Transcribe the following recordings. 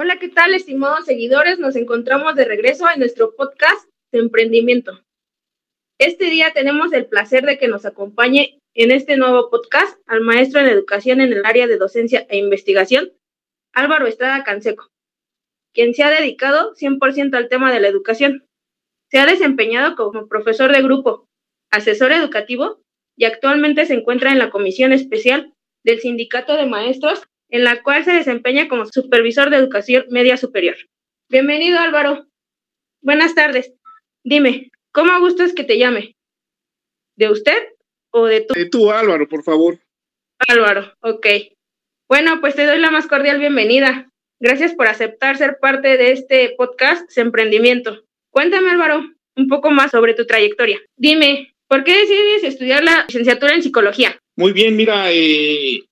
Hola, ¿qué tal, estimados seguidores? Nos encontramos de regreso en nuestro podcast de emprendimiento. Este día tenemos el placer de que nos acompañe en este nuevo podcast al maestro en educación en el área de docencia e investigación, Álvaro Estrada Canseco, quien se ha dedicado 100% al tema de la educación. Se ha desempeñado como profesor de grupo, asesor educativo y actualmente se encuentra en la comisión especial del Sindicato de Maestros, en la cual se desempeña como supervisor de educación media superior. Bienvenido Álvaro. Buenas tardes. Dime, ¿cómo gustas que te llame? ¿De usted o de tú? De tú, Álvaro, por favor. Álvaro, ok. Bueno, pues te doy la más cordial bienvenida. Gracias por aceptar ser parte de este podcast emprendimiento. Cuéntame, Álvaro, un poco más sobre tu trayectoria. Dime, ¿por qué decides estudiar la licenciatura en psicología? Muy bien, mira, eh,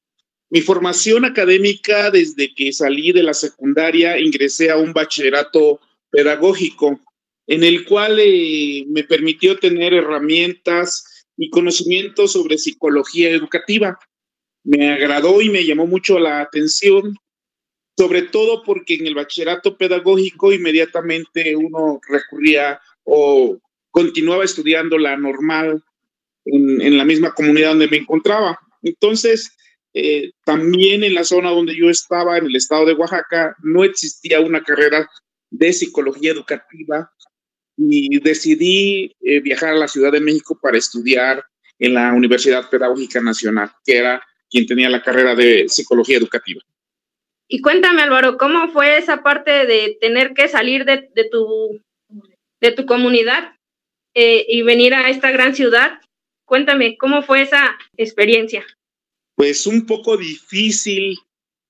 mi formación académica desde que salí de la secundaria ingresé a un bachillerato pedagógico en el cual eh, me permitió tener herramientas y conocimientos sobre psicología educativa. Me agradó y me llamó mucho la atención, sobre todo porque en el bachillerato pedagógico inmediatamente uno recurría o continuaba estudiando la normal en, en la misma comunidad donde me encontraba. Entonces, eh, también en la zona donde yo estaba, en el estado de Oaxaca, no existía una carrera de psicología educativa y decidí eh, viajar a la Ciudad de México para estudiar en la Universidad Pedagógica Nacional, que era quien tenía la carrera de psicología educativa. Y cuéntame, Álvaro, ¿cómo fue esa parte de tener que salir de, de tu, de tu comunidad eh, y venir a esta gran ciudad? Cuéntame, ¿cómo fue esa experiencia? Pues un poco difícil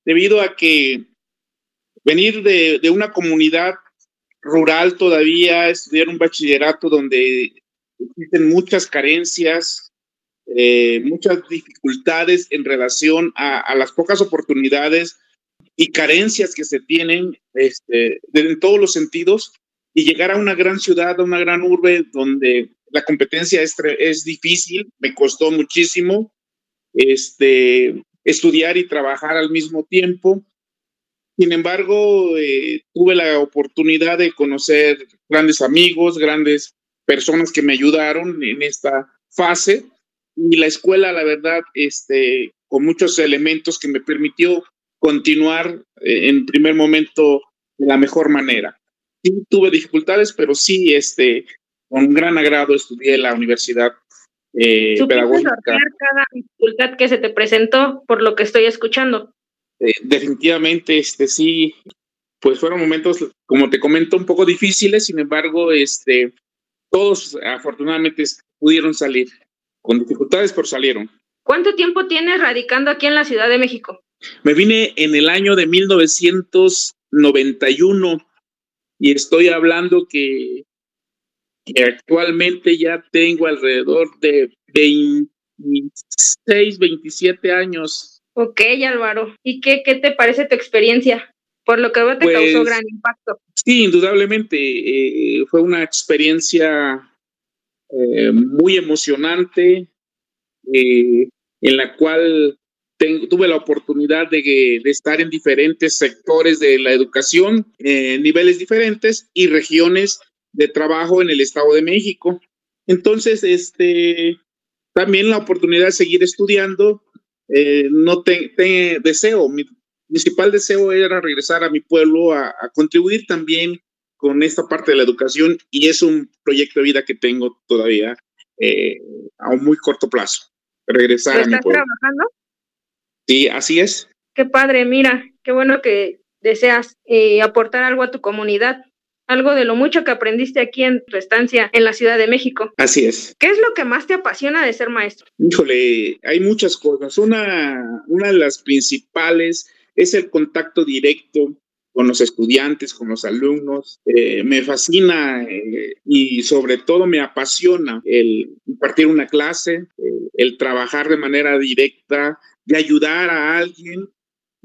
debido a que venir de, de una comunidad rural todavía, estudiar un bachillerato donde existen muchas carencias, eh, muchas dificultades en relación a, las pocas oportunidades y carencias que se tienen este, en todos los sentidos y llegar a una gran ciudad, a una gran urbe donde la competencia es, es difícil, me costó muchísimo este, estudiar y trabajar al mismo tiempo. Sin embargo, eh, tuve la oportunidad de conocer grandes amigos, grandes personas que me ayudaron en esta fase. Y la escuela, la verdad, este, con muchos elementos que me permitió continuar eh, en primer momento de la mejor manera. Sí tuve dificultades, pero sí, este, con gran agrado estudié en la universidad eh, pedagógica. cada dificultad que se te presentó, por lo que estoy escuchando. Eh, definitivamente, este sí, pues fueron momentos, como te comento, un poco difíciles, sin embargo, este, todos afortunadamente pudieron salir, con dificultades, pero salieron. ¿Cuánto tiempo tienes radicando aquí en la Ciudad de México? Me vine en el año de 1991 y estoy hablando que, que actualmente ya tengo alrededor de 26, 27 años Ok, Álvaro. ¿Y qué, qué te parece tu experiencia? Por lo que veo te pues, causó gran impacto. Sí, indudablemente. Eh, fue una experiencia eh, muy emocionante eh, en la cual tengo, tuve la oportunidad de, de, estar en diferentes sectores de la educación, en niveles diferentes y regiones de trabajo en el Estado de México. Entonces, este, también la oportunidad de seguir estudiando eh, no te, te, deseo, mi principal deseo era regresar a mi pueblo a, a, contribuir también con esta parte de la educación y es un proyecto de vida que tengo todavía eh, a un muy corto plazo. Regresar a mi pueblo. trabajando? Sí, así es. Qué padre, mira, qué bueno que deseas eh, aportar algo a tu comunidad algo de lo mucho que aprendiste aquí en tu estancia en la Ciudad de México. Así es. ¿Qué es lo que más te apasiona de ser maestro? Híjole, hay muchas cosas. Una, una de las principales es el contacto directo con los estudiantes, con los alumnos. Eh, me fascina eh, y sobre todo me apasiona el impartir una clase, el, el trabajar de manera directa, de ayudar a alguien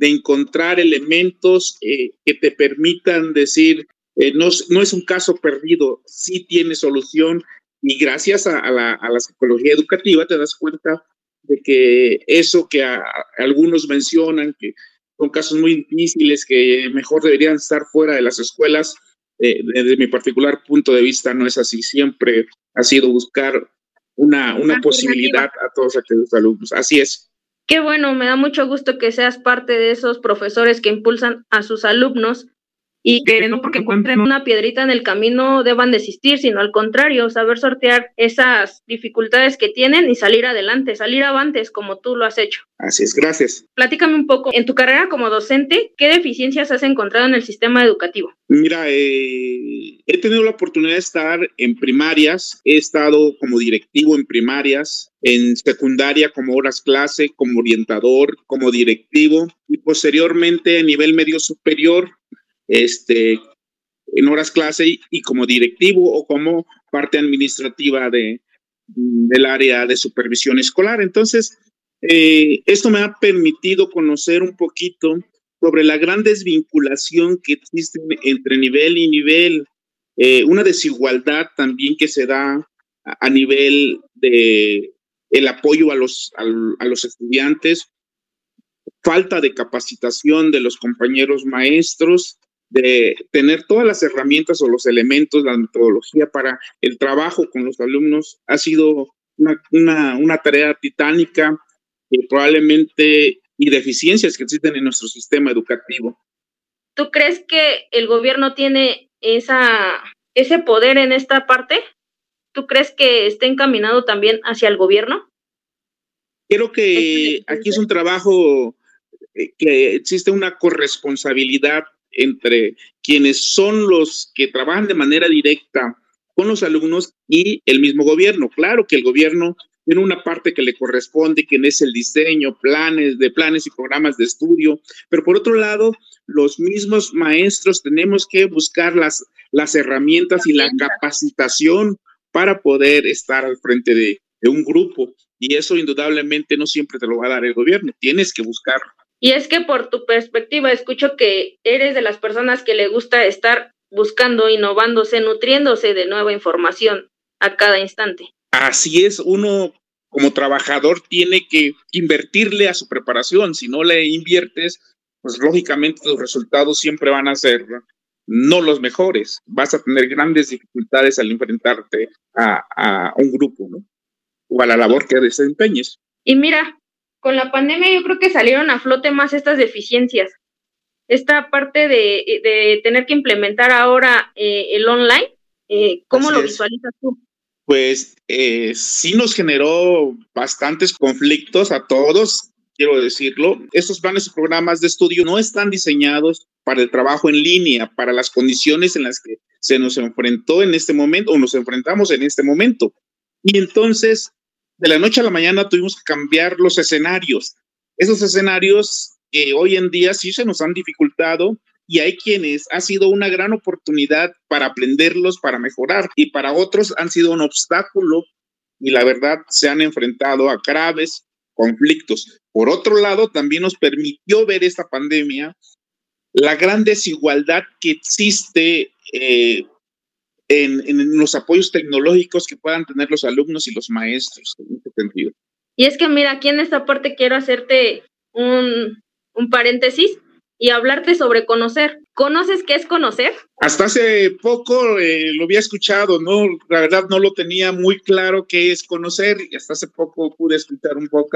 de encontrar elementos eh, que te permitan decir, eh, no, no, es un caso perdido, sí tiene solución y gracias a, a, la, a, la, psicología educativa te das cuenta de que eso que a, algunos mencionan, que son casos muy difíciles que mejor deberían estar fuera de las escuelas. Eh, desde mi particular punto de vista no es así, siempre ha sido buscar una, una posibilidad a todos aquellos alumnos. Así es. Qué bueno, me da mucho gusto que seas parte de esos profesores que impulsan a sus alumnos y que no porque encuentren una piedrita en el camino deban desistir, sino al contrario, saber sortear esas dificultades que tienen y salir adelante, salir avantes como tú lo has hecho. Así es, gracias. Platícame un poco, en tu carrera como docente, ¿qué deficiencias has encontrado en el sistema educativo? Mira, eh, he tenido la oportunidad de estar en primarias, he estado como directivo en primarias, en secundaria como horas clase, como orientador, como directivo y posteriormente a nivel medio superior este, en horas clase y, como directivo o como parte administrativa de, del área de supervisión escolar. Entonces, eh, esto me ha permitido conocer un poquito sobre la gran desvinculación que existe entre nivel y nivel, eh, una desigualdad también que se da a, nivel de el apoyo a los, a los estudiantes, falta de capacitación de los compañeros maestros, de tener todas las herramientas o los elementos, la metodología para el trabajo con los alumnos ha sido una, una, tarea titánica y probablemente y deficiencias que existen en nuestro sistema educativo. ¿Tú crees que el gobierno tiene esa, ese poder en esta parte? ¿Tú crees que esté encaminado también hacia el gobierno? Creo que aquí es un trabajo eh, que existe una corresponsabilidad entre quienes son los que trabajan de manera directa con los alumnos y el mismo gobierno. Claro que el gobierno tiene una parte que le corresponde, que es el diseño, planes de planes y programas de estudio, pero por otro lado, los mismos maestros tenemos que buscar las, las herramientas y la capacitación para poder estar al frente de, de un grupo. Y eso indudablemente no siempre te lo va a dar el gobierno, tienes que buscarlo. Y es que por tu perspectiva escucho que eres de las personas que le gusta estar buscando, innovándose, nutriéndose de nueva información a cada instante. Así es, uno como trabajador tiene que invertirle a su preparación. Si no le inviertes, pues lógicamente los resultados siempre van a ser no los mejores. Vas a tener grandes dificultades al enfrentarte a, a un grupo, ¿no? O a la labor que desempeñes. Y mira, con la pandemia yo creo que salieron a flote más estas deficiencias. Esta parte de, tener que implementar ahora eh, el online, eh, ¿cómo lo visualizas tú? Pues eh, sí nos generó bastantes conflictos a todos, quiero decirlo. Estos planes y programas de estudio no están diseñados para el trabajo en línea, para las condiciones en las que se nos enfrentó en este momento o nos enfrentamos en este momento. Y entonces de la noche a la mañana tuvimos que cambiar los escenarios. Esos escenarios que hoy en día sí se nos han dificultado y hay quienes ha sido una gran oportunidad para aprenderlos, para mejorar y para otros han sido un obstáculo y la verdad se han enfrentado a graves conflictos. Por otro lado, también nos permitió ver esta pandemia la gran desigualdad que existe eh, en, los apoyos tecnológicos que puedan tener los alumnos y los maestros en este sentido. Y es que mira, aquí en esta parte quiero hacerte un, un paréntesis y hablarte sobre conocer. ¿Conoces qué es conocer? Hasta hace poco eh, lo había escuchado, ¿no? La verdad no lo tenía muy claro qué es conocer y hasta hace poco pude escuchar un poco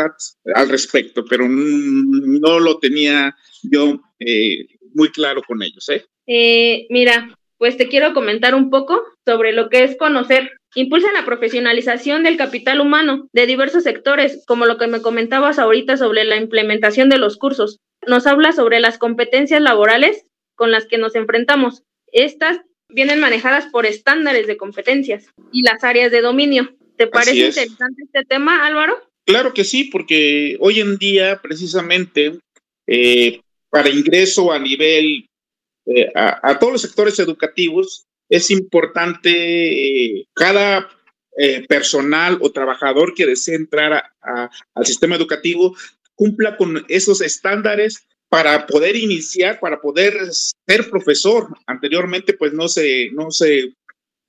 al respecto, pero no lo tenía yo eh, muy claro con ellos, ¿eh? Eh, mira, pues te quiero comentar un poco sobre lo que es conocer. Impulsa la profesionalización del capital humano de diversos sectores, como lo que me comentabas ahorita sobre la implementación de los cursos. Nos habla sobre las competencias laborales con las que nos enfrentamos. Estas vienen manejadas por estándares de competencias y las áreas de dominio. ¿Te parece interesante este tema, Álvaro? Claro que sí, porque hoy en día precisamente eh, para ingreso a nivel eh, a, todos los sectores educativos, es importante eh, cada eh, personal o trabajador que desee entrar al sistema educativo cumpla con esos estándares para poder iniciar, para poder ser profesor. Anteriormente, pues no se, no se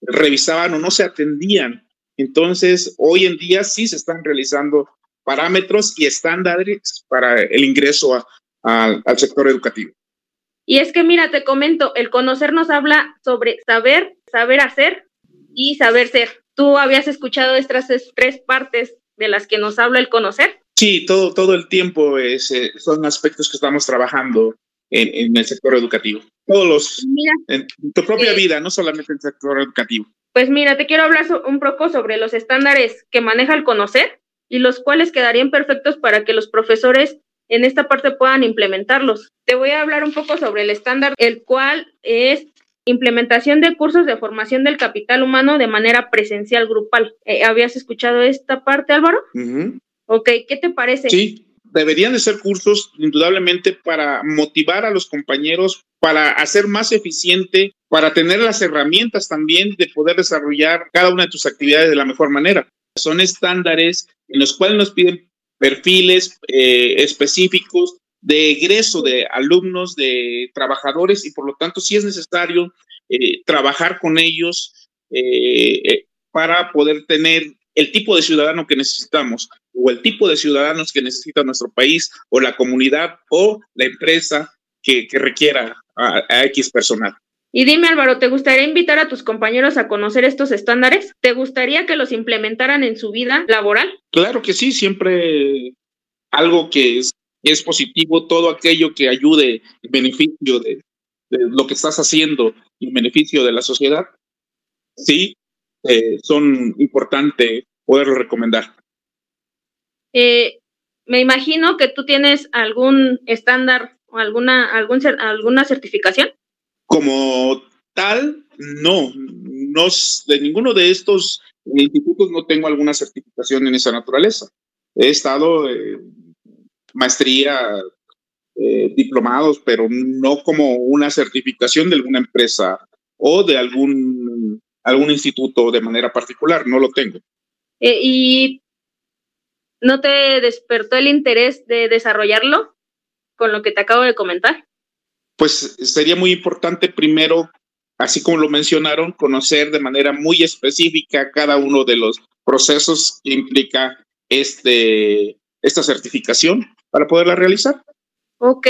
revisaban o no se atendían. Entonces, hoy en día sí se están realizando parámetros y estándares para el ingreso a, al sector educativo. Y es que, mira, te comento, el conocer nos habla sobre saber, saber hacer y saber ser. ¿Tú habías escuchado estas tres partes de las que nos habla el conocer? Sí, todo, todo el tiempo es, eh, son aspectos que estamos trabajando en, en, el sector educativo. Todos los, mira, en tu propia eh, vida, no solamente en el sector educativo. Pues mira, te quiero hablar un poco sobre los estándares que maneja el conocer y los cuales quedarían perfectos para que los profesores en esta parte puedan implementarlos. Te voy a hablar un poco sobre el estándar, el cual es implementación de cursos de formación del capital humano de manera presencial grupal. Eh, ¿Habías escuchado esta parte, Álvaro? Uh Ok, ¿qué te parece? Sí, deberían de ser cursos indudablemente para motivar a los compañeros, para hacer más eficiente, para tener las herramientas también de poder desarrollar cada una de tus actividades de la mejor manera. Son estándares en los cuales nos piden perfiles eh, específicos de egreso de alumnos, de trabajadores y por lo tanto sí es necesario eh, trabajar con ellos eh, para poder tener el tipo de ciudadano que necesitamos o el tipo de ciudadanos que necesita nuestro país o la comunidad o la empresa que, requiera a X personal. Y dime, Álvaro, ¿te gustaría invitar a tus compañeros a conocer estos estándares? ¿Te gustaría que los implementaran en su vida laboral? Claro que sí, siempre algo que es, es positivo, todo aquello que ayude en beneficio de, de, lo que estás haciendo y en beneficio de la sociedad, sí, eh, son importantes poderlo recomendar. Eh, me imagino que tú tienes algún estándar o alguna, algún, alguna certificación. Como tal, no, no, de ninguno de estos institutos no tengo alguna certificación en esa naturaleza. He estado maestría, eh, diplomados, pero no como una certificación de alguna empresa o de algún, algún instituto de manera particular, no lo tengo. Eh, ¿Y no te despertó el interés de desarrollarlo con lo que te acabo de comentar? Pues sería muy importante primero, así como lo mencionaron, conocer de manera muy específica cada uno de los procesos que implica este, esta certificación para poderla realizar. Ok,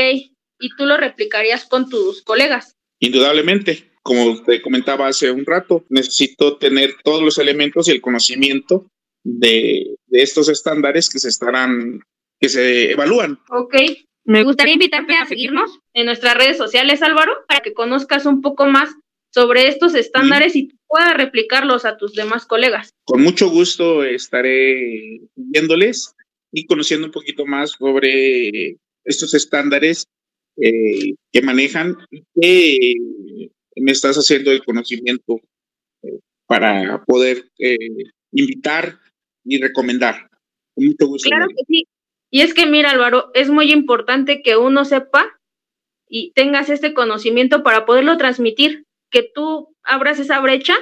¿y tú lo replicarías con tus colegas? Indudablemente, como te comentaba hace un rato, necesito tener todos los elementos y el conocimiento de, de estos estándares que se estarán, que se evalúan. Ok, me gustaría invitarte a seguirnos en nuestras redes sociales, Álvaro, para que conozcas un poco más sobre estos estándares y puedas replicarlos a tus demás colegas. Con mucho gusto estaré viéndoles y conociendo un poquito más sobre estos estándares eh, que manejan y que me estás haciendo el conocimiento eh, para poder eh, invitar y recomendar. Con mucho gusto. Claro que sí. Y es que, mira, Álvaro, es muy importante que uno sepa y tengas este conocimiento para poderlo transmitir, que tú abras esa brecha,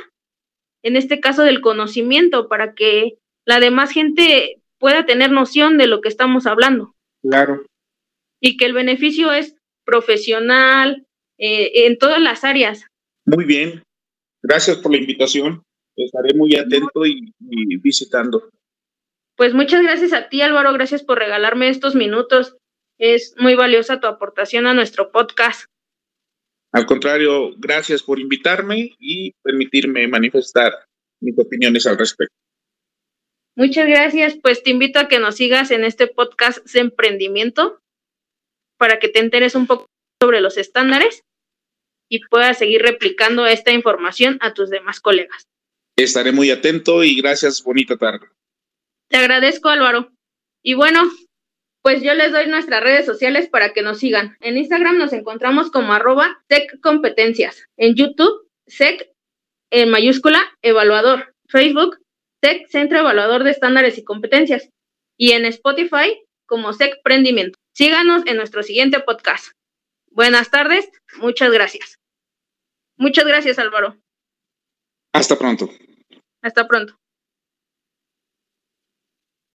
en este caso del conocimiento, para que la demás gente pueda tener noción de lo que estamos hablando. Claro. Y que el beneficio es profesional, eh, en todas las áreas. Muy bien. Gracias por la invitación. Estaré muy atento y, y visitando. Pues muchas gracias a ti, Álvaro. Gracias por regalarme estos minutos. Es muy valiosa tu aportación a nuestro podcast. Al contrario, gracias por invitarme y permitirme manifestar mis opiniones al respecto. Muchas gracias. Pues te invito a que nos sigas en este podcast de emprendimiento para que te enteres un poco sobre los estándares y puedas seguir replicando esta información a tus demás colegas. Estaré muy atento y gracias. Bonita tarde. Te agradezco, Álvaro. Y bueno, pues yo les doy nuestras redes sociales para que nos sigan. En Instagram nos encontramos como arroba Competencias. En YouTube, SEC en mayúscula, evaluador. Facebook, SEC Centro Evaluador de Estándares y Competencias. Y en Spotify como SEC Prendimiento. Síganos en nuestro siguiente podcast. Buenas tardes, muchas gracias. Muchas gracias, Álvaro. Hasta pronto. Hasta pronto.